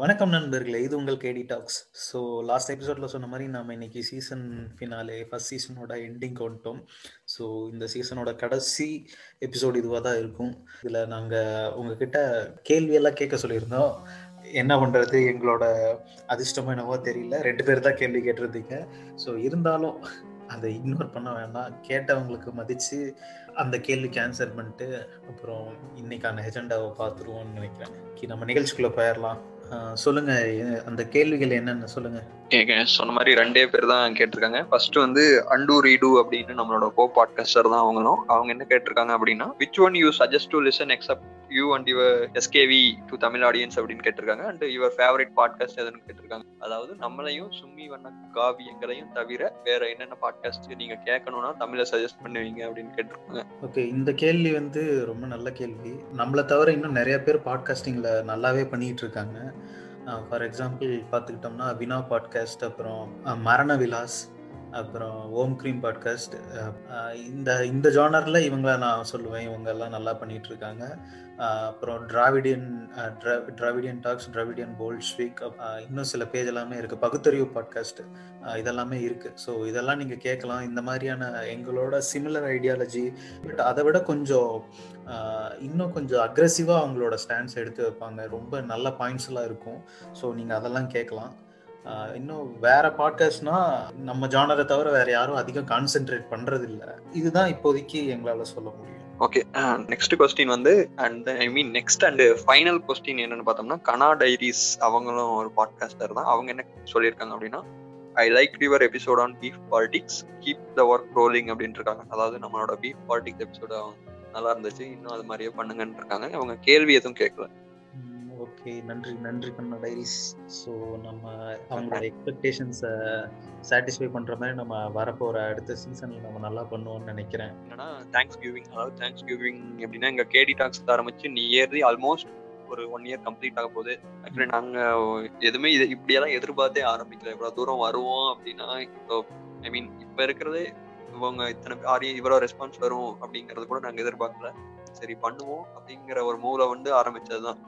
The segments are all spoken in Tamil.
வணக்கம் நண்பர்களே இது உங்கள் கேடி டாக்ஸ் ஸோ லாஸ்ட் எபிசோட்ல சொன்ன மாதிரி நம்ம இன்னைக்கு சீசன் ஃபினாலே ஃபர்ஸ்ட் சீசனோட எண்டிங் வந்துட்டோம் ஸோ இந்த சீசனோட கடைசி எபிசோடு இதுவாக தான் இருக்கும். இதில் நாங்கள் உங்ககிட்ட கேள்வியெல்லாம் கேட்க சொல்லியிருந்தோம். என்ன பண்ணுறது எங்களோட அதிர்ஷ்டமோ என்னவோ தெரியல. ரெண்டு பேர் தான் கேள்வி கேட்டிருந்தீங்க. ஸோ இருந்தாலும் அதை இக்னோர் பண்ண வேண்டாம். கேட்டவங்களுக்கு மதித்து அந்த கேள்விக்கு ஆன்சர் பண்ணிட்டு அப்புறம் இன்னைக்கான எஜெண்டாவை பார்த்துருவோம்னு நினைக்கிறேன். நம்ம நிகழ்ச்சிக்குள்ளே போயிடலாம். சொல்லுங்க அந்த கேள்விகள் என்னன்னு சொல்லுங்க. சொன்ன மாதிரி ரெண்டே பேர் தான் கேட்டிருக்காங்க. ஃபர்ஸ்ட் வந்து அண்டு ரீடு அப்படின்னு நம்மளோட கோ பாட்காஸ்டர் தான் அவங்களும். அவங்க என்ன கேட்டிருக்காங்க அப்படின்னா which one you suggest to listen except you and your SKV to Tamil audience அப்படின்னு கேட்டிருக்காங்க. அண்ட் யுவர் ஃபேவரட் பாட்காஸ்ட் எதுன்னு கேட்டிருக்காங்க. அதாவது நம்மளையும் சும்மி வண்ண காவியங்களையும் தவிர வேற என்னென்ன பாட்காஸ்ட் நீங்க கேட்கணும்னா தமிழ சஜஸ்ட் பண்ணுவீங்க அப்படின்னு கேட்டிருக்காங்க. ஓகே இந்த கேள்வி வந்து ரொம்ப நல்ல கேள்வி. நம்மளை தவிர இன்னும் நிறைய பேர் பாட்காஸ்டிங்ல நல்லாவே பண்ணிட்டு இருக்காங்க. ஃபார் எக்ஸாம்பிள் பார்த்துக்கிட்டோம்னா வினா பாட்காஸ்ட் அப்புறம் மரண விலாஸ் அப்புறம் ஓம் க்ரீம் பாட்காஸ்ட். இந்த இந்த ஜானரில் இவங்கள நான் சொல்லுவேன். இவங்கெல்லாம் நல்லா பண்ணிட்டு இருக்காங்க அப்புறம் Dravidian Dravidian talks Dravidian bold ஸ்வீக் இன்னும் சில பேஜ் எல்லாமே இருக்குது பகுத்தறிவு பாட்காஸ்ட் இதெல்லாமே இருக்குது ஸோ இதெல்லாம் நீங்கள் கேட்கலாம். இந்த மாதிரியான எங்களோட சிமிலர் ஐடியாலஜி பட் அதை விட கொஞ்சம் இன்னும் கொஞ்சம் அக்ரெசிவாக அவங்களோட ஸ்டாண்ட்ஸ் எடுத்து வைப்பாங்க. ரொம்ப நல்ல பாயிண்ட்ஸ்லாம் இருக்கும். ஸோ நீங்கள் அதெல்லாம் கேட்கலாம். இன்னும் வேற பாட்காஸ்ட்னா நம்ம ஜானரை தவிர வேற யாரும் அதிகம் கான்சென்ட்ரேட் பண்றது இல்ல இதுதான் இப்போதைக்கு எங்களால சொல்ல முடியும். ஓகே நெக்ஸ்ட் கொஸ்டின் வந்து and I mean next and final question என்னன்னு பார்த்தோம்னா கனா டைரிஸ் அவங்களும் ஒரு பாட்காஸ்டர் தான். அவங்க என்ன சொல்லியிருக்காங்க அப்படின்னா I like your episode on beef politics keep the work rolling அப்படின்னு இருக்காங்க. அதாவது நம்மளோட பீஃப் பாலிடிக்ஸ் எபிசோட நல்லா இருந்துச்சு. இன்னும் அது மாதிரியே பண்ணுங்கன்னு இருக்காங்க. அவங்க கேள்வி எதுவும் கேட்கல. ஓகே நன்றி நன்றி பண்ண டைரிஸ். ஸோ நம்ம அவங்களோட எக்ஸ்பெக்டேஷன்ஸை சாட்டிஸ்ஃபை பண்ணுற மாதிரி நம்ம வரப்போகிற அடுத்த சீசனில் நம்ம நல்லா பண்ணுவோம்னு நினைக்கிறேன். என்னன்னா தேங்க்ஸ் கிவிங் அதாவது தேங்க்ஸ் கிவிங் எப்படின்னா எங்கள் கேடி டாக்ஸ் ஆரம்பிச்சு நியர்லி ஆல்மோஸ்ட் ஒரு ஒன் இயர் கம்ப்ளீட் ஆக போகுது. ஆக்சுவலி நாங்கள் எதுவுமே இது இப்படியெல்லாம் எதிர்பார்த்தே ஆரம்பிக்கல. இவ்வளோ தூரம் வருவோம் அப்படின்னா இப்போ ஐ மீன் இப்போ இருக்கிறதே இவங்க இத்தனை ஆரிய இவ்வளோ ரெஸ்பான்ஸ் வரும் அப்படிங்கிறது கூட நாங்கள் எதிர்பார்க்கல. சரி பண்ணுவோம் அப்படிங்கிற ஒரு மூளை வந்து ஆரம்பிச்சது தான்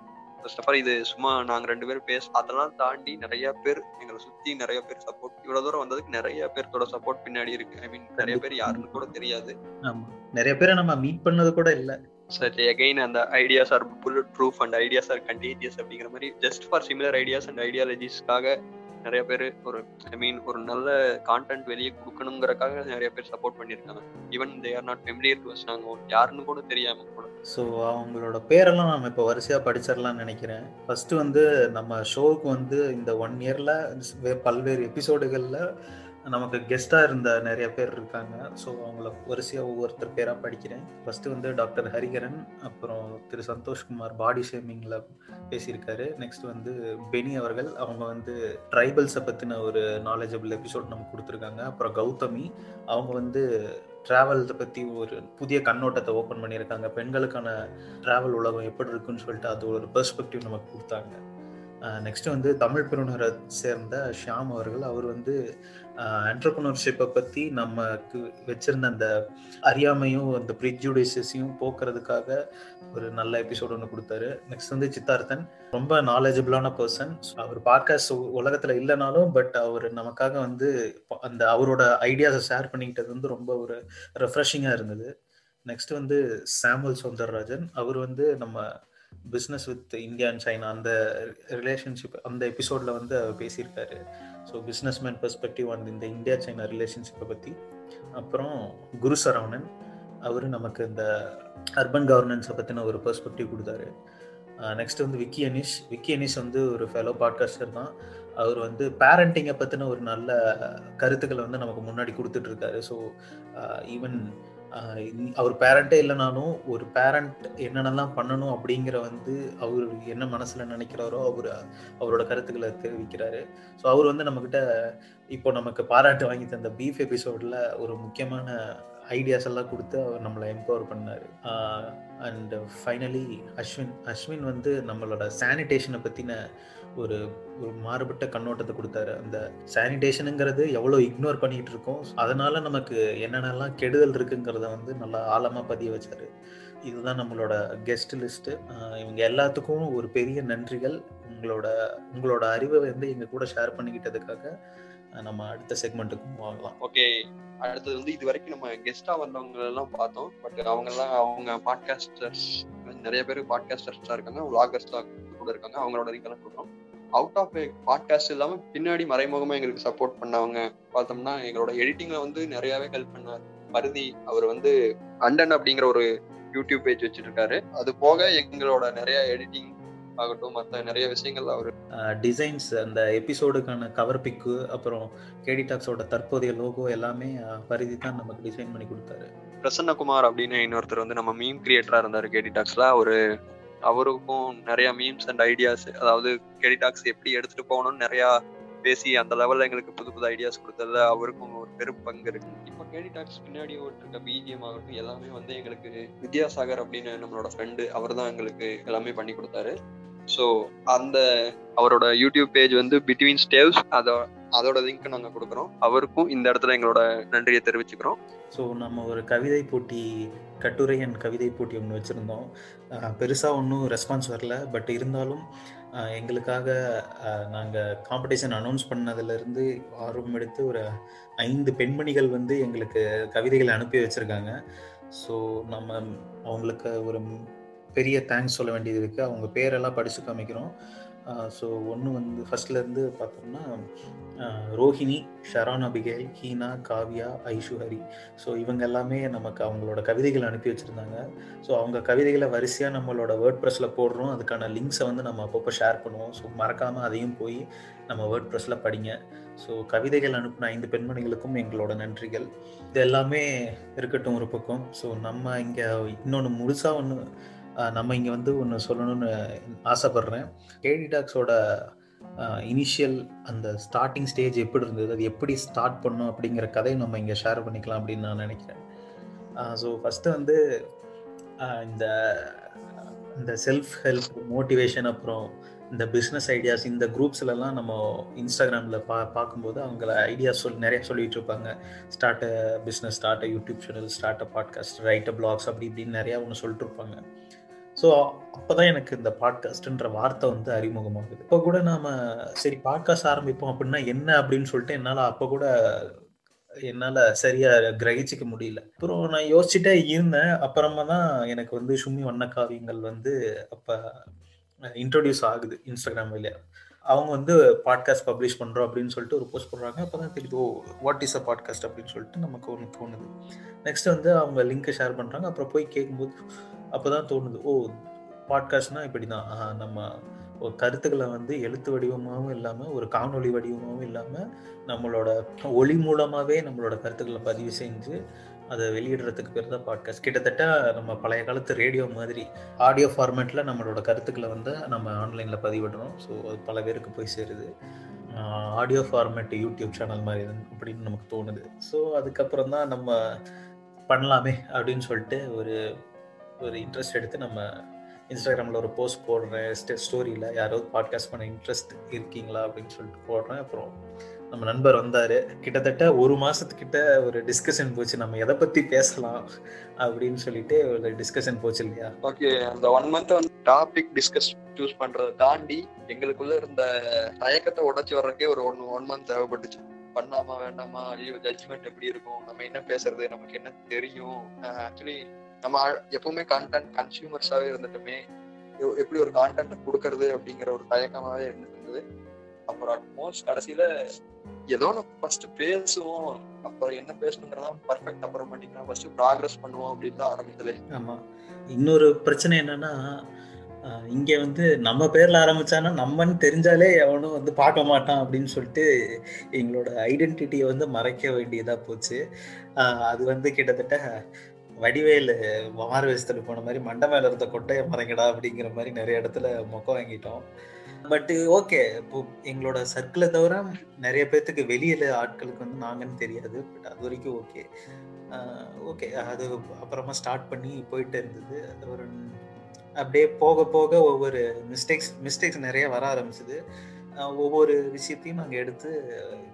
ஃபர்ஸ்ட் ஆஃப் ஆல் இது சும்மா நாங்க ரெண்டு பேரும் பேச அதெல்லாம் தாண்டி நிறைய பேர் எங்களை சுத்தி நிறைய பேர் சப்போர்ட் இவ்வளவு தூரம் வந்ததுக்கு நிறைய பேர்த்தோட சப்போர்ட் பின்னாடி இருக்கு. ஐ மீன் நிறைய பேர் யாருன்னு கூட தெரியாது. ஆமா. நிறைய பேரை நம்ம மீட் பண்ணது கூட இல்ல. சரி அகைன் அந்த ideas are bullet proof and ideas are contagious அப்படிங்கிற மாதிரி just for similar ideas and ஐடியாலஜிஸ்க்காக நிறைய பேர் ஒரு ஐ மீன் ஒரு நல்ல கான்டென்ட் வெளியே கொடுக்கணுங்கிறக்காக நிறைய பேர் சப்போர்ட் பண்ணியிருக்காங்க. Even they are not familiar to us நாங்கள் யாருன்னு கூட தெரியாம கூட. ஸோ அவங்களோட பேரெல்லாம் நம்ம இப்போ வரிசையாக படிச்சிடலாம்னு நினைக்கிறேன். ஃபர்ஸ்ட் வந்து நம்ம ஷோவுக்கு வந்து இந்த ஒன் இயரில் பல்வேறு எபிசோடுகளில் நமக்கு கெஸ்டாக இருந்த நிறைய பேர் இருக்காங்க. ஸோ அவங்கள வரிசையாக ஒவ்வொருத்தர் பேராக படிக்கிறேன். ஃபஸ்ட்டு வந்து டாக்டர் ஹரிகரன் அப்புறம் திரு சந்தோஷ்குமார் பாடி ஷேமிங்கில் பேசியிருக்காரு. நெக்ஸ்ட் வந்து பெனி அவர்கள். அவங்க வந்து ட்ரைபல்ஸை பற்றின ஒரு நாலேஜபிள் எபிசோட் நமக்கு கொடுத்துருக்காங்க. அப்புறம் கௌதமி. அவங்க வந்து ட்ராவல்ஸை பற்றி ஒரு புதிய கண்ணோட்டத்தை ஓப்பன் பண்ணியிருக்காங்க. பெண்களுக்கான ட்ராவல் உலகம் எப்படி இருக்குன்னு சொல்லிட்டு அது ஒரு பெர்ஸ்பெக்டிவ் நமக்கு கொடுத்தாங்க. நெக்ஸ்ட் வந்து தமிழ் பெருநரை சேர்ந்த ஷியாம் அவர்கள். அவர் வந்து என்டர்பிரினர்ஷிப்பை பற்றி நமக்கு வச்சிருந்த அந்த அறியாமையும் அந்த ப்ரிஜுடிசஸையும் போக்குறதுக்காக ஒரு நல்ல எபிசோட் ஒன்று கொடுத்தாரு. நெக்ஸ்ட் வந்து சித்தார்த்தன். ரொம்ப நாலேஜபிளான பர்சன் அவர் பாட்காஸ்ட் உலகத்தில் இல்லைனாலும் பட் அவர் நமக்காக வந்து அந்த அவரோட ஐடியாஸை ஷேர் பண்ணிக்கிட்டது வந்து ரொம்ப ஒரு ரெஃப்ரெஷிங்காக இருந்தது. நெக்ஸ்ட் வந்து சாமுவல் சௌந்தரராஜன் அவர் வந்து நம்ம business with India and China அந்த ரிலேஷன்ஷிப் அந்த எபிசோடில் வந்து அவர் பேசியிருக்காரு. ஸோ பிஸ்னஸ் மேன் பெர்ஸ்பெக்டிவ் அந்த இந்த இந்தியா சைனா ரிலேஷன்ஷிப்பை பற்றி அப்புறம் குரு சரவணன் அவர் நமக்கு இந்த அர்பன் கவர்னன்ஸை பற்றின ஒரு பெர்ஸ்பெக்டிவ் கொடுத்தாரு. நெக்ஸ்ட் வந்து விக்கி அனிஷ். விக்கி அனிஷ் வந்து ஒரு ஃபெலோ பாட்காஸ்டர் தான். அவர் வந்து பேரண்டிங்கை பற்றின ஒரு நல்ல கருத்துக்களை வந்து நமக்கு முன்னாடி கொடுத்துட்ருக்காரு ஸோ ஈவன் அவர் பேரண்டே இல்லைனாலும் ஒரு பேரண்ட் என்னென்னலாம் பண்ணணும் அப்படிங்கிற வந்து அவர் என்ன மனசில் நினைக்கிறாரோ அவர் அவரோட கருத்துக்களை தெரிவிக்கிறாரு. ஸோ அவர் வந்து நம்மக்கிட்ட இப்போ நமக்கு பாராட்டு வாங்கி தந்த பீஃப் எபிசோடில் ஒரு முக்கியமான ஐடியாஸ் எல்லாம் கொடுத்து அவர் நம்மளை எம்பவர் பண்ணார். அண்ட் ஃபைனலி அஸ்வின் அஸ்வின் வந்து நம்மளோட சானிடேஷனை பற்றின ஒரு ஒரு மாறுபட்ட கண்ணோட்டத்தை கொடுத்தாரு. அந்த சானிடேஷனுங்கிறது எவ்வளோ இக்னோர் பண்ணிட்டு இருக்கோம் அதனால நமக்கு என்னென்னலாம் கெடுதல் இருக்குங்கிறத வந்து நல்லா ஆழமாக பதிய வச்சாரு. இதுதான் நம்மளோட கெஸ்ட் லிஸ்ட்டு இவங்க எல்லாத்துக்கும் ஒரு பெரிய நன்றிகள். உங்களோட உங்களோட அறிவை வந்து எங்க கூட ஷேர் பண்ணிக்கிட்டதுக்காக நம்ம அடுத்த செக்மெண்ட்டுக்கு போகலாம் ஓகே அடுத்தது வந்து இது வரைக்கும் நம்ம கெஸ்டா வந்தவங்க எல்லாம் பார்த்தோம். பட் அவங்க எல்லாம் அவங்க பாட்காஸ்டர்ஸ் நிறைய பேர் பாட்காஸ்டர்ஸா இருக்காங்க vloggers கூட இருக்காங்க. அவங்களோட லிங்க் எல்லாம் கொடுக்குறோம். அவுட் ஆஃப் பாட்காஸ்ட் இல்லாம பின்னாடி மறைமுகமா எங்களுக்கு சப்போர்ட் பண்ணவங்க பார்த்தோம்னா எங்களோட எடிட்டிங்ல வந்து நிறையவே ஹெல்ப் பண்ணார். பருதி அவர் வந்து அண்டன் அப்படிங்கிற ஒரு யூடியூப் பேஜ் வச்சிட்டு இருக்காரு அது போக எங்களோட நிறைய எடிட்டிங் ஆகட்டும் மற்ற நிறைய விஷயங்கள் அவர் டிசைன்ஸ் அந்த எபிசோடுக்கான கவர் பிக்கு அப்புறம் கேடி டாக்ஸோட தற்போதைய லோகோ எல்லாமே பரிதி தான் நமக்கு டிசைன் பண்ணி கொடுத்தாரு. பிரசன்னகுமார் அப்படின்னு இன்னொருத்தர் வந்து நம்ம மீம் கிரியேட்டரா இருந்தாரு கேடிடாக்ஸ்ல அவரு அவருக்கும் நிறைய மீம்ஸ் அண்ட் ஐடியாஸ் அதாவது கெடிடாக்ஸ் எப்படி எடுத்துட்டு போகணும்னு நிறைய பேசி அந்த லெவல்ல எங்களுக்கு புது புது ஐடியாஸ் கொடுத்ததுல அவருக்கும் ஒரு பெரும் பங்கு இருக்கு. இப்போ கேடிடாக்ஸ் பின்னாடி இருக்க பிஜிஎம் ஆகட்டும் எல்லாமே வந்து எங்களுக்கு வித்யாசாகர் அப்படின்னு நம்மளோட ஃப்ரெண்டு அவர் தான் எங்களுக்கு எல்லாமே பண்ணி கொடுத்தாரு. ஸோ அந்த அவரோட யூடியூப் பேஜ் வந்து பிட்வீன் ஸ்டேவ்ஸ் அதை அதோட லிங்க் நாங்க கொடுக்குறோம். அவருக்கும் இந்த இடத்துல எங்களோட நன்றியை தெரிவிச்சுக்கிறோம். ஸோ நம்ம ஒரு கவிதை போட்டி கட்டுரை அண்ட் கவிதை போட்டி ஒன்று வச்சுருந்தோம். பெருசாக ஒன்றும் ரெஸ்பான்ஸ் வரல. பட் இருந்தாலும் எங்களுக்காக நாங்கள் காம்படிஷன் அனௌன்ஸ் பண்ணதுலேருந்து ஆர்வம் எடுத்து ஒரு ஐந்து பெண்மணிகள் வந்து எங்களுக்கு கவிதைகளை அனுப்பி வச்சுருக்காங்க. ஸோ நம்ம அவங்களுக்கு ஒரு பெரிய தேங்க்ஸ் சொல்ல வேண்டியது இருக்குது அவங்க பேரெல்லாம் படித்து காமிக்கிறோம். ஸோ ஒன்று வந்து ஃபர்ஸ்ட்லேருந்து பார்த்தோம்னா Rohini Sharon Abigail Heena Kavya Aishuhari so இவங்க எல்லாமே நமக்கு அவங்களோட கவிதைகளை அனுப்பி வச்சுருந்தாங்க. ஸோ அவங்க கவிதைகளை வரிசையாக நம்மளோட வேர்ட் ப்ரெஸ்ஸில் போடுறோம். அதுக்கான லிங்க்ஸை வந்து நம்ம அப்பப்போ ஷேர் பண்ணுவோம். ஸோ மறக்காமல் அதையும் போய் நம்ம வேர்ட் ப்ரெஸ்ஸில் படிங்க. ஸோ கவிதைகள் அனுப்பின ஐந்து பெண்மணிகளுக்கும் எங்களோட நன்றிகள். இது எல்லாமே இருக்கட்டும் ஒரு பக்கம். ஸோ நம்ம இங்கே இன்னொன்று முழுசாக ஒன்று நம்ம இங்கே வந்து ஒன்று சொல்லணும்னு ஆசைப்பட்றேன். கேடி டாக்ஸோட இனிஷியல் அந்த ஸ்டார்டிங் ஸ்டேஜ் எப்படி இருந்தது அது எப்படி ஸ்டார்ட் பண்ணும் அப்படிங்கிற கதையை நம்ம இங்கே ஷேர் பண்ணிக்கலாம் அப்படின்னு நான் நினைக்கிறேன். ஸோ ஃபஸ்ட்டு வந்து இந்த இந்த செல்ஃப் ஹெல்ப் மோட்டிவேஷன் அப்புறம் இந்த பிஸ்னஸ் ஐடியாஸ் இந்த குரூப்ஸ்லலாம் நம்ம இன்ஸ்டாகிராமில் பா பார்க்கும்போது அவங்கள ஐடியாஸ் சொல் நிறைய சொல்லிகிட்டு இருப்பாங்க. Start business start YouTube channel start podcast right blogs அப்படி இப்படின்னு நிறையா ஒன்று சொல்லிட்டு இருப்பாங்க. ஸோ அப்போ தான் எனக்கு இந்த பாட்காஸ்ட்ன்ற வார்த்தை வந்து அறிமுகமாகுது. இப்போ கூட நாம் சரி பாட்காஸ்ட் ஆரம்பிப்போம் அப்படின்னா என்ன அப்படின்னு சொல்லிட்டு என்னால் அப்போ கூட என்னால் சரியாக கிரகிச்சிக்க முடியல. அப்புறம் நான் யோசிச்சுட்டே இருந்தேன். அப்புறமா தான் எனக்கு வந்து சும்மி வண்ணக்காவியங்கள் வந்து அப்போ இன்ட்ரடியூஸ் ஆகுது இன்ஸ்டாகிராம் வழியா அவங்க வந்து பாட்காஸ்ட் பப்ளிஷ் பண்ணுறோம் அப்படின்னு சொல்லிட்டு ஒரு போஸ்ட் பண்ணுறாங்க அப்போ தான் தெரியுது oh what is a podcast அப்படின்னு சொல்லிட்டு நமக்கு ஒன்று தோணுது. நெக்ஸ்ட் வந்து அவங்க லிங்க்கை ஷேர் பண்ணுறாங்க அப்புறம் போய் கேட்கும்போது அப்போ தான் தோணுது ஓ பாட்காஸ்ட்னா இப்படி தான் நம்ம ஒரு கருத்துக்களை வந்து எழுத்து வடிவமாகவும் இல்லாமல் ஒரு காணொளி வடிவமாகவும் இல்லாமல் நம்மளோட ஒளி மூலமாகவே நம்மளோட கருத்துக்களை பதிவு செஞ்சு அதை வெளியிடுறதுக்கு பேர் தான் பாட்காஸ்ட் கிட்டத்தட்ட நம்ம பழைய காலத்து ரேடியோ மாதிரி ஆடியோ ஃபார்மேட்டில் நம்மளோட கருத்துக்களை வந்து நம்ம ஆன்லைனில் பதிவிடுறோம். ஸோ அது பல பேருக்கு போய் சேருது. ஆடியோ ஃபார்மேட் யூடியூப் சேனல் மாதிரி அப்படின்னு நமக்கு தோணுது. ஸோ அதுக்கப்புறம் தான் நம்ம பண்ணலாமே அப்படின்னு சொல்லிட்டு ஒரு ஒரு இன்ட்ரெஸ்ட் எடுத்து நம்ம இன்ஸ்டாகிராமில் ஒரு போஸ்ட் போடுறேன். ஸ்டோரியில் யாராவது பாட்காஸ்ட் பண்ண இன்ட்ரெஸ்ட் இருக்கீங்களா அப்படின்னு சொல்லிட்டு போடுறேன். அப்புறம் நம்ம நண்பர் வந்தார். கிட்டத்தட்ட ஒரு மாதத்துக்கிட்ட ஒரு டிஸ்கஷன் போச்சு. நம்ம எதை பற்றி பேசலாம் அப்படின்னு சொல்லிட்டு ஒரு டிஸ்கஷன் போச்சு இல்லையா? ஓகே அந்த ஒன் மந்த் வந்து டாபிக் டிஸ்கஸ் சூஸ் பண்றதை தாண்டி எங்களுக்குள்ள இருந்த தயக்கத்தை உடைச்சு வர்றதுக்கே ஒரு ஒன் ஒன் மந்த் தேவைப்பட்டுச்சு. பண்ணாமா வேண்டாமா ஐயோ ஜட்ஜ்மெண்ட் எப்படி இருக்கும்? நம்ம என்ன பேசுறது? நமக்கு என்ன தெரியும்? ஆக்சுவலி நம்ம எப்பவுமே கண்டென்ட் கன்சியூமர்ஸாவே இருந்துட்டுமே. எப்படி ஒரு கான்டென்ட் கொடுக்கறது அப்படிங்கிற ஒரு தயக்கமாவே இருந்தது. அப்புறம் அட்மோஸ்ட் கடைசியில ஏதோ நம்ம ஃபர்ஸ்ட் பேசுவோம். அப்புறம் என்ன பேசணுங்கிறதா பர்ஃபெக்ட் அப்புறம் பண்ணிக்கலாம் ஃபர்ஸ்ட் ப்ராக்ரஸ் பண்ணுவோம் அப்படின்னு தான் ஆரம்பிச்சது ஆமா. இன்னொரு பிரச்சனை என்னன்னா இங்க வந்து நம்ம பேர்ல ஆரம்பிச்சானா நம்மன்னு தெரிஞ்சாலே எவனும் வந்து பார்க்க மாட்டான் அப்படின்னு சொல்லிட்டு எங்களோட ஐடென்டிட்டியை வந்து மறைக்க வேண்டியதா போச்சு. அது வந்து கிட்டத்தட்ட வடிவேலு மாறு வேஷத்துல போன மாதிரி மண்டை மேல இருந்த கொட்டையை மறைங்கடா அப்படிங்கிற மாதிரி நிறைய இடத்துல மொக்க வாங்கிட்டோம். பட் ஓகே இப்போ எங்களோட சர்க்கிளை தவிர நிறைய பேர்த்துக்கு வெளியில ஆட்களுக்கு வந்து நாங்கன்னு தெரியாது. பட் அது வரைக்கும் ஓகே ஓகே அது அப்புறமா ஸ்டார்ட் பண்ணி போயிட்டு இருந்தது. அது ஒரு அப்படியே போக போக ஒவ்வொரு மிஸ்டேக்ஸ் மிஸ்டேக்ஸ் நிறைய வர ஆரம்பிச்சது. ஒவ்வொரு விஷயத்தையும் நாங்கள் எடுத்து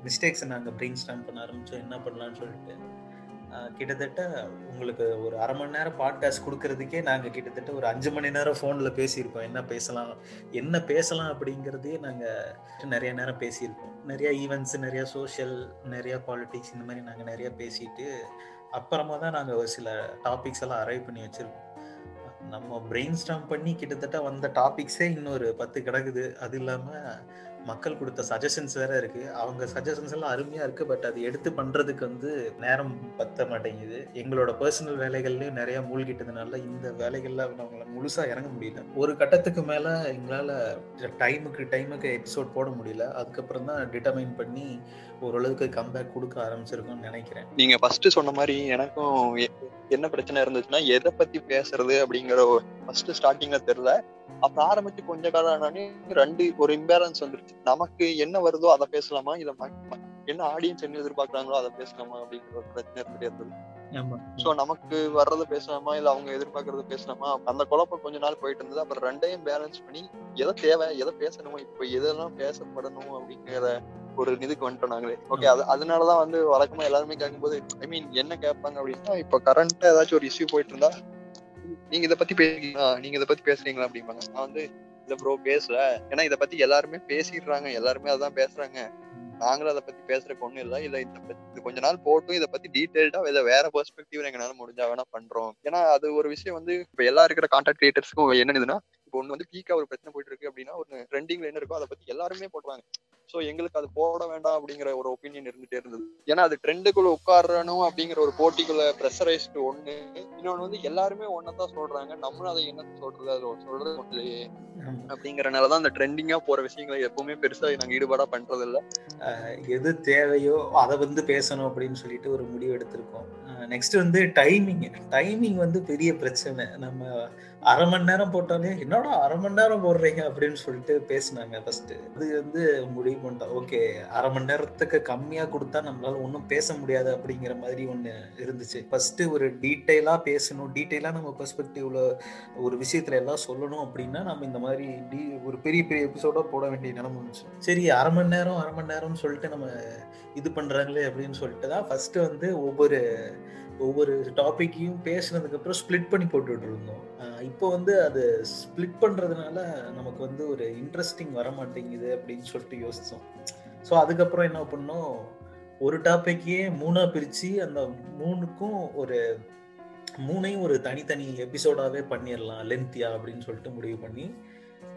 மிஸ்டேக்ஸை நாங்கள் பிரெயின் ஸ்டாம் பண்ண ஆரம்பித்தோம் என்ன பண்ணலான்னு சொல்லிட்டு. கிட்டத்தட்ட உங்களுக்கு ஒரு அரை மணி நேரம் பாட்காஸ்ட் கொடுக்கறதுக்கே நாங்கள் கிட்டத்தட்ட ஒரு அஞ்சு மணி நேரம் ஃபோனில் பேசியிருக்கோம். என்ன பேசலாம் என்ன பேசலாம் அப்படிங்கிறதே நாங்கள் நிறைய நேரம் பேசியிருக்கோம். நிறையா ஈவெண்ட்ஸ் நிறையா சோஷியல் நிறையா பாலிட்டிக்ஸ் இந்த மாதிரி நாங்கள் நிறையா பேசிட்டு அப்புறமா தான் நாங்கள் ஒரு சில டாபிக்ஸ் எல்லாம் அரைவ் பண்ணி வச்சுருக்கோம். நம்ம பிரெயின் ஸ்டாம் பண்ணி கிட்டத்தட்ட வந்த டாபிக்ஸே இன்னொரு பத்து கிடக்குது. அது இல்லாமல் மக்கள் கொடுத்த சஜஷன்ஸ் வேற இருக்கு. அவங்க சஜஷன்ஸ் எல்லாம் அருமையா இருக்கு பட் அது எடுத்து பண்றதுக்கு வந்து நேரம் பத்த மாட்டேங்குது. எங்களோட பர்சனல் வேலைகள்லயும் நிறைய மூழ்கிட்டதுனால இந்த வேலைகள்ல அவங்கள முழுசா இறங்க முடியல. ஒரு கட்டத்துக்கு மேல எங்களால டைமுக்கு டைமுக்கு எபிசோட் போட முடியல. அதுக்கப்புறம் தான் டிட்டர்மைன் பண்ணி ஓரளவுக்கு கம்பேக் கொடுக்க ஆரம்பிச்சிருக்கோம்னு நினைக்கிறேன். நீங்க ஃபர்ஸ்ட் சொன்ன மாதிரி எனக்கும் என்ன பிரச்சனை இருந்துச்சுன்னா எதை பத்தி பேசுறது அப்படிங்கிற ஃபர்ஸ்ட் ஸ்டார்டிங்ல தெரியல. அப்புறம் ஆரம்பிச்சு கொஞ்ச காலம் ஆனாலே ரெண்டு ஒரு இம்பேலன்ஸ் வந்துருச்சு. நமக்கு என்ன வருதோ அதை பேசலாமா? ம- என்ன ஆடியன்ஸ் என்ன எதிர்பார்க்கறாங்களோ அதை பேசலாமா? அப்படிங்கிற ஒரு பிரச்சனை இருந்தது சோ நமக்கு வர்றத பேசலாமா? இல்ல அவங்க எதிர்பார்க்கறத பேசலாமா? அந்த குழப்பம் கொஞ்ச நாள் போயிட்டு இருந்தது. அப்புறம் ரெண்டையும் பேலன்ஸ் பண்ணி எதை தேவை எதை பேசணுமோ இப்ப எதெல்லாம் பேசப்படணும் அப்படிங்கிற ஒரு இதுக்கு வந்துட்டோம் நாங்களே. ஓகே அது அதனாலதான் வந்து வழக்கமா எல்லாருமே கேட்கும்போது ஐ மீன் என்ன கேட்பாங்க? அப்படின்னா இப்ப கரண்டா ஏதாச்சும் ஒரு இஷ்யூ போயிட்டு இருந்தா நீங்க இத பத்தி பேசுறீங்களா? நீங்க இத பத்தி பேசுறீங்களா அப்படிம்பாங்க. நான் வந்து இல்ல ப்ரோ பேசல. ஏன்னா இத பத்தி எல்லாருமே பேசிடுறாங்க. எல்லாருமே அதான் பேசுறாங்க. நாங்களும் அதை பத்தி பேசுறதுக்கு ஒண்ணும் இல்ல. இல்ல இந்த பத்தி- இது கொஞ்ச நாள் போட்டும். இதை பத்தி டீடைல்டா இதை வேற பெர்ஸ்பெக்டிவ் எங்களால முடிஞ்சா வேணா பண்றோம். ஏன்னா அது ஒரு விஷயம் வந்து இப்ப எல்லா இருக்கிற கான்டாக்ட் கிரியேட்டர்ஸ்க்கும் என்னதுன்னா இப்போ ஒண்ணு வந்து பீக்கா ஒரு பிரச்சனை போயிட்டு இருக்கு அப்படின்னா ஒரு ட்ரெண்டிங்ல என்ன இருக்கோ அதை பத்தி எல்லாருமே போடுவாங்க சோ எங்களுக்கு அது போட வேண்டாம் அப்படிங்கிற ஒரு ஒப்பீனியன் இருந்துட்டே இருந்தது. ஏன்னா அது ட்ரெண்டுக்குள்ள உட்காரணும் அப்படிங்கிற ஒரு போட்டிக்குள்ள ப்ரெஷரைஸ்டு ஒண்ணு. இன்னொன்னு வந்து எல்லாருமே ஒன்னதான் சொல்றாங்க. நம்மளும் அதை என்ன சொல்றது? அது சொல்றது ஆமா. அப்படிங்கறனாலதான் அந்த ட்ரெண்டிங்கா போற விஷயங்களை எப்பவுமே பெருசா நாங்க ஈடுபாடா பண்றது இல்ல எது தேவையோ அதை வந்து பேசணும் அப்படின்னு சொல்லிட்டு ஒரு முடிவு எடுத்திருக்கோம். நெக்ஸ்ட் வந்து டைமிங் டைமிங் வந்து பெரிய பிரச்சனை. நம்ம அரை மணி நேரம் போட்டாலே என்னடா அரை மணி நேரம் போடுறீங்க? அப்படின்னு சொல்லிட்டு பேசினாங்க ஃபர்ஸ்ட் அது வந்து முடிவு பண்ணிட்டோம். ஓகே அரை மணி நேரத்துக்கு கம்மியா கொடுத்தா நம்மளால ஒன்றும் பேச முடியாது அப்படிங்கிற மாதிரி ஒன்று இருந்துச்சு. ஃபர்ஸ்ட் ஒரு டீட்டெயிலா பேசணும். டீட்டெயிலா நம்ம பெர்ஸ்பெக்டிவ்ல ஒரு விஷயத்துல எல்லாம் சொல்லணும் அப்படின்னா நம்ம இந்த மாதிரி டி ஒரு பெரிய பெரிய எபிசோடா போட வேண்டிய நிலைமை இருந்துச்சு சரி அரை மணி நேரம் அரை மணி நேரம்னு சொல்லிட்டு நம்ம இது பண்றாங்களே அப்படின்னு சொல்லிட்டு தான் ஃபர்ஸ்ட் வந்து ஒவ்வொரு ஒவ்வொரு டாபிக்கையும் பேசுனதுக்கு அப்புறம் ஸ்ப்ளிட் பண்ணி போட்டுட்டு இருந்தோம் இப்போ வந்து அது ஸ்ப்ளிட் பண்றதுனால நமக்கு வந்து ஒரு இன்ட்ரெஸ்டிங் வர மாட்டேங்குது அப்படின்னு சொல்லிட்டு யோசிச்சோம். ஸோ அதுக்கப்புறம் என்ன பண்ணோம்? ஒரு டாபிக்கையே மூணா பிரிச்சு அந்த மூணுக்கும் ஒரு மூணையும் ஒரு தனித்தனி எபிசோடாவே பண்ணிடலாம் லென்த்தியா அப்படின்னு சொல்லிட்டு முடிவு பண்ணி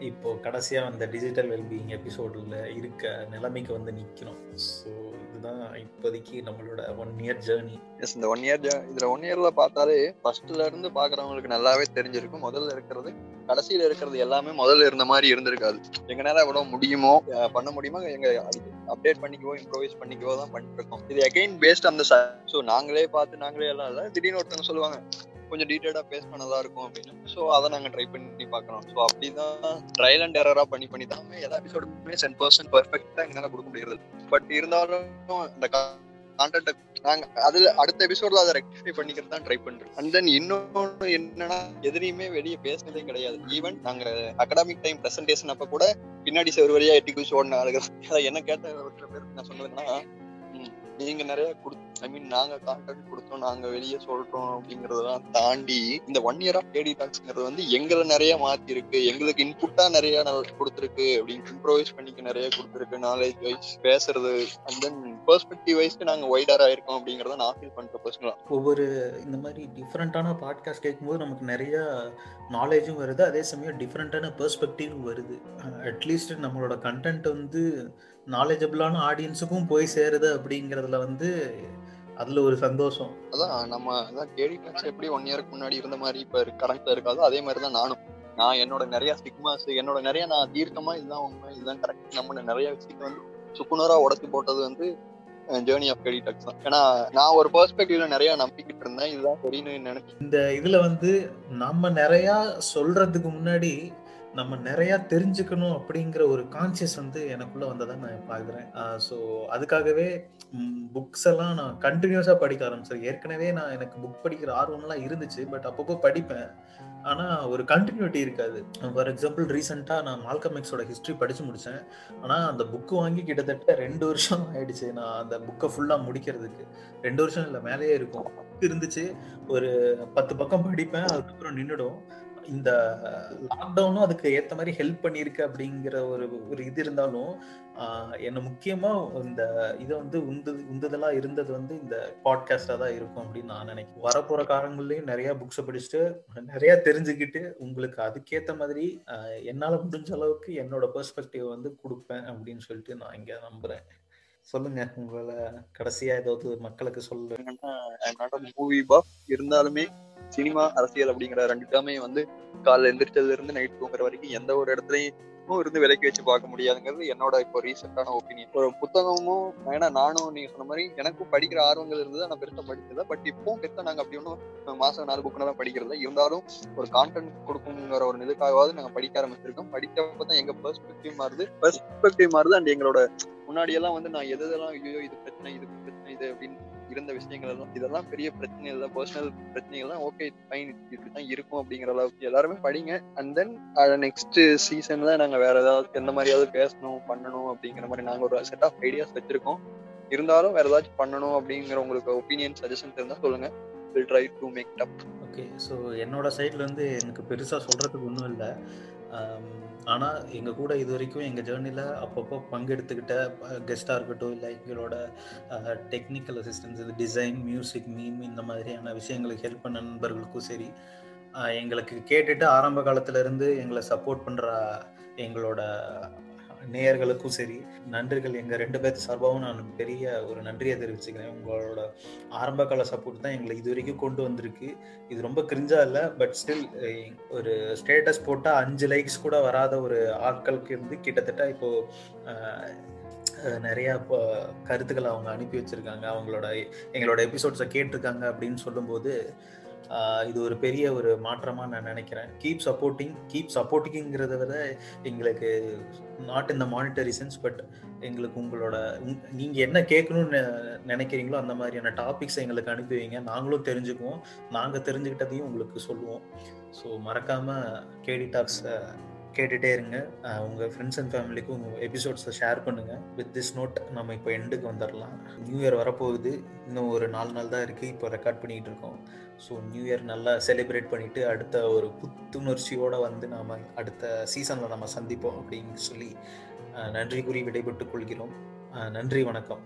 இப்போ கடைசியாக அந்த டிஜிட்டல் வெல்பீயிங் எபிசோடில் இருக்க நிலைமைக்கு வந்து நிற்கிறோம் ஸோ இதுதான் இப்போதைக்கு நம்மளோட ஒன் இயர் ஜேர்னி எஸ் இந்த ஒன் இயர் இதில் ஒன் இயரில் பார்த்தாலே ஃபர்ஸ்ட்ல இருந்து பார்க்குறவங்களுக்கு நல்லாவே தெரிஞ்சிருக்கும். முதல்ல இருக்கிறது கடைசியில் இருக்கிறது எல்லாமே முதல்ல இருந்த மாதிரி இருந்திருக்காது. எங்கனால எவ்வளோ முடியுமோ பண்ண முடியுமோ எங்கள் அப்டேட் பண்ணிக்கவோ இம்ப்ரோவைஸ் பண்ணிக்கவோ தான் பண்ணிட்டு இருக்கோம். இது அகைன் பேஸ்ட் அந்த ஸோ நாங்களே பார்த்து நாங்களே எல்லாம் இல்லை. திடீர்னு ஒருத்தவங்க சொல்லுவாங்க கொஞ்சம் டீட்டெயிலாக பேஸ் பண்ணதா இருக்கும் அப்படின்னு. ஸோ அதை நாங்க ட்ரை பண்ணி பார்க்கறோம் ஸோ அப்படிதான் ட்ரையல் அண்ட் எரரா பண்ணி பண்ணி தான் எல்லா எபிசோடுக்குமே சென் பர்சன்ட் பர்ஃபெக்டா எங்களால கொடுக்க முடியாது பட் இருந்தாலும் இந்த கான்டென்ட் நாங்க அதுல அடுத்த எபிசோட்ல அதை ரெக்டிஃபை பண்ணிக்கிறது தான் ட்ரை பண்றோம். அண்ட் தென் இன்னொன்னு என்னன்னா எதுலையுமே வெளியே பேசினதே கிடையாது. ஈவன் நாங்க அகடாமிக் டைம் பிரசன்டேஷன் அப்ப கூட பின்னாடி செவ்வறு வழியா எட்டி குச்சி ஓடின ஆளுகள். என்ன கேட்ட ஒரு சில நான் சொன்னதுன்னா நீங்க நிறைய கொடுத்து ஐ மீன் நாங்க கான்டாக்ட் கொடுத்தோம் நாங்க வெளியே சொல்றோம் அப்படிங்கறதெல்லாம் தாண்டி இந்த ஒன் இயர் ஆஃப் டேடி டாக்ஸ்ங்கிறது வந்து எங்களை நிறைய மாத்தி இருக்கு எங்களுக்கு இன்புட்டா நிறைய கொடுத்துருக்கு அப்படின்னு இம்ப்ரோவைஸ் பண்ணிக்க நிறைய கொடுத்துருக்கு. நாலேஜ் வைஸ் பேசுறது அண்ட் தென் பெர்ஸ்பெக்டிவ் வைஸ்க்கு நாங்க ஒய்டரா இருக்கோம் அப்படிங்கறத நான் ஃபீல் பண்றேன் பர்சனலா ஒவ்வொரு இந்த மாதிரி டிஃப்ரெண்ட்டான பாட்காஸ்ட் கேட்கும்போது நமக்கு நிறைய நாலேஜும் வருது. அதே சமயம் டிஃப்ரெண்ட்டான பெர்ஸ்பெக்டிவ் வருது. அட்லீஸ்ட் நம்மளோட கண்டென்ட் வந்து நாலேஜபிளான ஆடியன்ஸுக்கும் போய் சேருது அப்படிங்கிறதுல வந்து அதில் ஒரு சந்தோஷம். அதான் நம்ம அதான் கேடி டாக்ஸ் எப்படி ஒன் இயருக்கு முன்னாடி இருந்த மாதிரி இப்ப கரெக்டா இருக்காதோ அதே மாதிரி தான் நானும். நான் என்னோட நிறைய ஸ்டிக்மாஸ் என்னோட நிறைய நான் தீர்க்கமா இதுதான் உண்மை இதுதான் கரெக்ட் நம்ம நிறைய விஷயத்தை வந்து சுக்குநூறா உடச்சு போட்டது வந்து ஜேர்னி ஆஃப் கேடி டாக்ஸ் தான். ஏன்னா நான் ஒரு பெர்ஸ்பெக்டிவ்ல நிறைய நம்பிக்கிட்டு இருந்தேன் இதுதான் சரின்னு நினைச்சு இந்த இதில் வந்து நம்ம நிறையா சொல்கிறதுக்கு முன்னாடி நம்ம நிறைய தெரிஞ்சுக்கணும் அப்படிங்கிற ஒரு கான்சியஸ் வந்து எனக்குள்ள வந்ததை நான் பார்க்குறேன். ஸோ அதுக்காகவே புக்ஸ் எல்லாம் நான் கண்டினியூஸாக படிக்க ஆரம்பிச்சேன். ஏற்கனவே நான் எனக்கு புக் படிக்கிற ஆர்வம்லாம் இருந்துச்சு பட் அப்பப்போ படிப்பேன். ஆனால் ஒரு கண்டினியூட்டி இருக்காது. ஃபார் எக்ஸாம்பிள் ரீசெண்டாக நான் மால்கம் எக்ஸோட ஹிஸ்ட்ரி படித்து முடித்தேன் ஆனால் அந்த புக்கு வாங்கி கிட்டத்தட்ட ரெண்டு வருஷம் ஆயிடுச்சு. நான் அந்த புக்கை ஃபுல்லாக முடிக்கிறதுக்கு. ரெண்டு வருஷம் இல்லை மேலேயே இருக்கும். இருந்துச்சு. ஒரு பத்து பக்கம் படிப்பேன் அதுக்கப்புறம் நின்றுடும் இந்த லாக்டவுனும் அதுக்கு ஏற்ற மாதிரி ஹெல்ப் பண்ணியிருக்கு அப்படிங்கிற ஒரு ஒரு இது இருந்தாலும் என்ன முக்கியமா இந்த இதை வந்து உந்து உந்துதலா இருந்தது வந்து இந்த பாட்காஸ்டா தான் இருக்கும் அப்படின்னு நான் நினைக்கிறேன். வரப்போற காலங்கள்லயும் நிறைய புக்ஸை படிச்சுட்டு நிறைய தெரிஞ்சுக்கிட்டு உங்களுக்கு அதுக்கேற்ற மாதிரி என்னால முடிஞ்ச அளவுக்கு என்னோட பெர்ஸ்பெக்டிவ் வந்து கொடுப்பேன் அப்படின்னு சொல்லிட்டு நான் இங்க நம்புறேன். சொல்லுங்க. உங்களை கடைசியா ஏதாவது மக்களுக்கு சொல்லுங்க மூவி பாஃப் இருந்தாலுமே சினிமா அரசியல் அப்படிங்கிற ரெண்டு வந்து காலைல எந்திரிச்சதுல இருந்து நைட் தூங்குற வரைக்கும் எந்த ஒரு இடத்துலயும் இருந்து விலைக்கு வச்சு பார்க்க முடியாதுங்கிறது என்னோட இப்போ ரீசெண்டான ஒப்பீனியன் ஒரு புத்தகமும் ஏன்னா நானும் நீங்க சொன்ன மாதிரி எனக்கும் படிக்கிற ஆர்வங்கள் இருந்தது நான் பெருசா படிச்சதை பட் இப்போ பெருசா நாங்க அப்படி ஒன்றும் மாசம் நாலு புக்கு தான் படிக்கிறதா இருந்தாலும் ஒரு கான்டென்ட் கொடுக்குங்கிற ஒரு இதுக்காகவாவது நாங்க படிக்க ஆரம்பிச்சிருக்கோம். படிக்கப்ப தான் எங்க பெர்ஸ்பெக்டிவ் மாறுது. பெர்ஸ்பெக்டிவ் மாறுது. அண்ட் எங்களோட முன்னாடியெல்லாம் வந்து நான் எது எதெல்லாம் ஐயோ இது பிரச்சனை இது பிரச்சனை இது அப்படின்னு இருந்த விஷயங்கள் எல்லாம் இதெல்லாம் பெரிய பிரச்சனைகள் தான் பர்சனல் பிரச்சனைகள் தான் ஓகே ஃபைன் இப்படிதான் இருக்கும் அப்படிங்கிற அளவுக்கு எல்லாருமே படிங்க. அண்ட் தென் நெக்ஸ்ட் சீசன்ல நாங்க வேற ஏதாவது எந்த மாதிரியாவது பேசணும் பண்ணணும் அப்படிங்கிற மாதிரி நாங்க ஒரு செட் ஆஃப் ஐடியாஸ் வச்சிருக்கோம். இருந்தாலும் வேற ஏதாச்சும் பண்ணணும் அப்படிங்கிற உங்களுக்கு ஒப்பீனியன் சஜஷன்ஸ் இருந்தா சொல்லுங்க. Will try to make up okay so என்னோட சைட்ல இருந்து எனக்கு பெருசா சொல்றதுக்கு ஒன்றும் இல்லை. ஆனால் எங்கள் கூட இது வரைக்கும் எங்கள் ஜேர்னியில் அப்பப்போ பங்கெடுத்துக்கிட்ட கெஸ்ட்டாக இருக்கட்டும் இல்லை எங்களோட டெக்னிக்கல் அசிஸ்டன்ஸ் இது டிசைன் மியூசிக் மீம் இந்த மாதிரியான விஷயங்களுக்கு ஹெல்ப் பண்ண நண்பர்களுக்கும் சரி எங்களுக்கு கேட்டுட்டு ஆரம்ப காலத்துலேருந்து எங்களை சப்போர்ட் பண்ணுற எங்களோட நேயர்களுக்கும் சரி நன்றிகள் எங்கள் ரெண்டு பேர்த்து சார்பாகவும் நான் பெரிய ஒரு நன்றியை தெரிவிச்சுக்கிறேன். உங்களோட ஆரம்ப கால சப்போர்ட் தான் எங்களை இது வரைக்கும் கொண்டு வந்திருக்கு. இது ரொம்ப கிரிஞ்சா இல்லை பட் ஸ்டில் ஒரு ஸ்டேட்டஸ் போட்டால் அஞ்சு லைக்ஸ் கூட வராத ஒரு ஆட்களுக்கு இருந்து கிட்டத்தட்ட இப்போ நிறைய கருத்துக்களை அவங்க அனுப்பி வச்சிருக்காங்க. அவங்களோட எங்களோட எபிசோட்ஸை கேட்டிருக்காங்க அப்படின்னு சொல்லும்போது இது ஒரு பெரிய ஒரு மாற்றமாக நான் நினைக்கிறேன். கீப் சப்போர்ட்டிங் கீப் சப்போர்ட்டிங்கிறத விட எங்களுக்கு நாட் இந்த மானிட்டரி சென்ஸ் பட் எங்களுக்கு உங்களோட நீங்கள் என்ன கேட்கணும்னு நினைக்கிறீங்களோ அந்த மாதிரியான டாபிக்ஸ் எங்களுக்கு அனுப்பி வைங்க. நாங்களும் தெரிஞ்சுக்குவோம். நாங்கள் தெரிஞ்சுக்கிட்டதையும் உங்களுக்கு சொல்லுவோம். ஸோ மறக்காமல் கேடி டாக்ஸை கேட்டுகிட்டே இருங்க. உங்கள் ஃப்ரெண்ட்ஸ் அண்ட் ஃபேமிலிக்கும் உங்கள் எபிசோட்ஸை ஷேர் பண்ணுங்கள் வித் திஸ் நோட் நம்ம இப்போ எண்டுக்கு வந்துடலாம் நியூ இயர் வரப்போகுது. இன்னும் ஒரு நாலு நாள் தான் இருக்குது இப்போ ரெக்கார்ட் பண்ணிகிட்டு இருக்கோம். ஸோ நியூ இயர் நல்லா செலிப்ரேட் பண்ணிவிட்டு அடுத்த ஒரு புத்துணர்ச்சியோடு வந்து நாம் அடுத்த சீசனில் நம்ம சந்திப்போம் அப்படின்னு சொல்லி நன்றி கூறி விடைபெற்றுக் கொள்கிறோம். நன்றி வணக்கம்.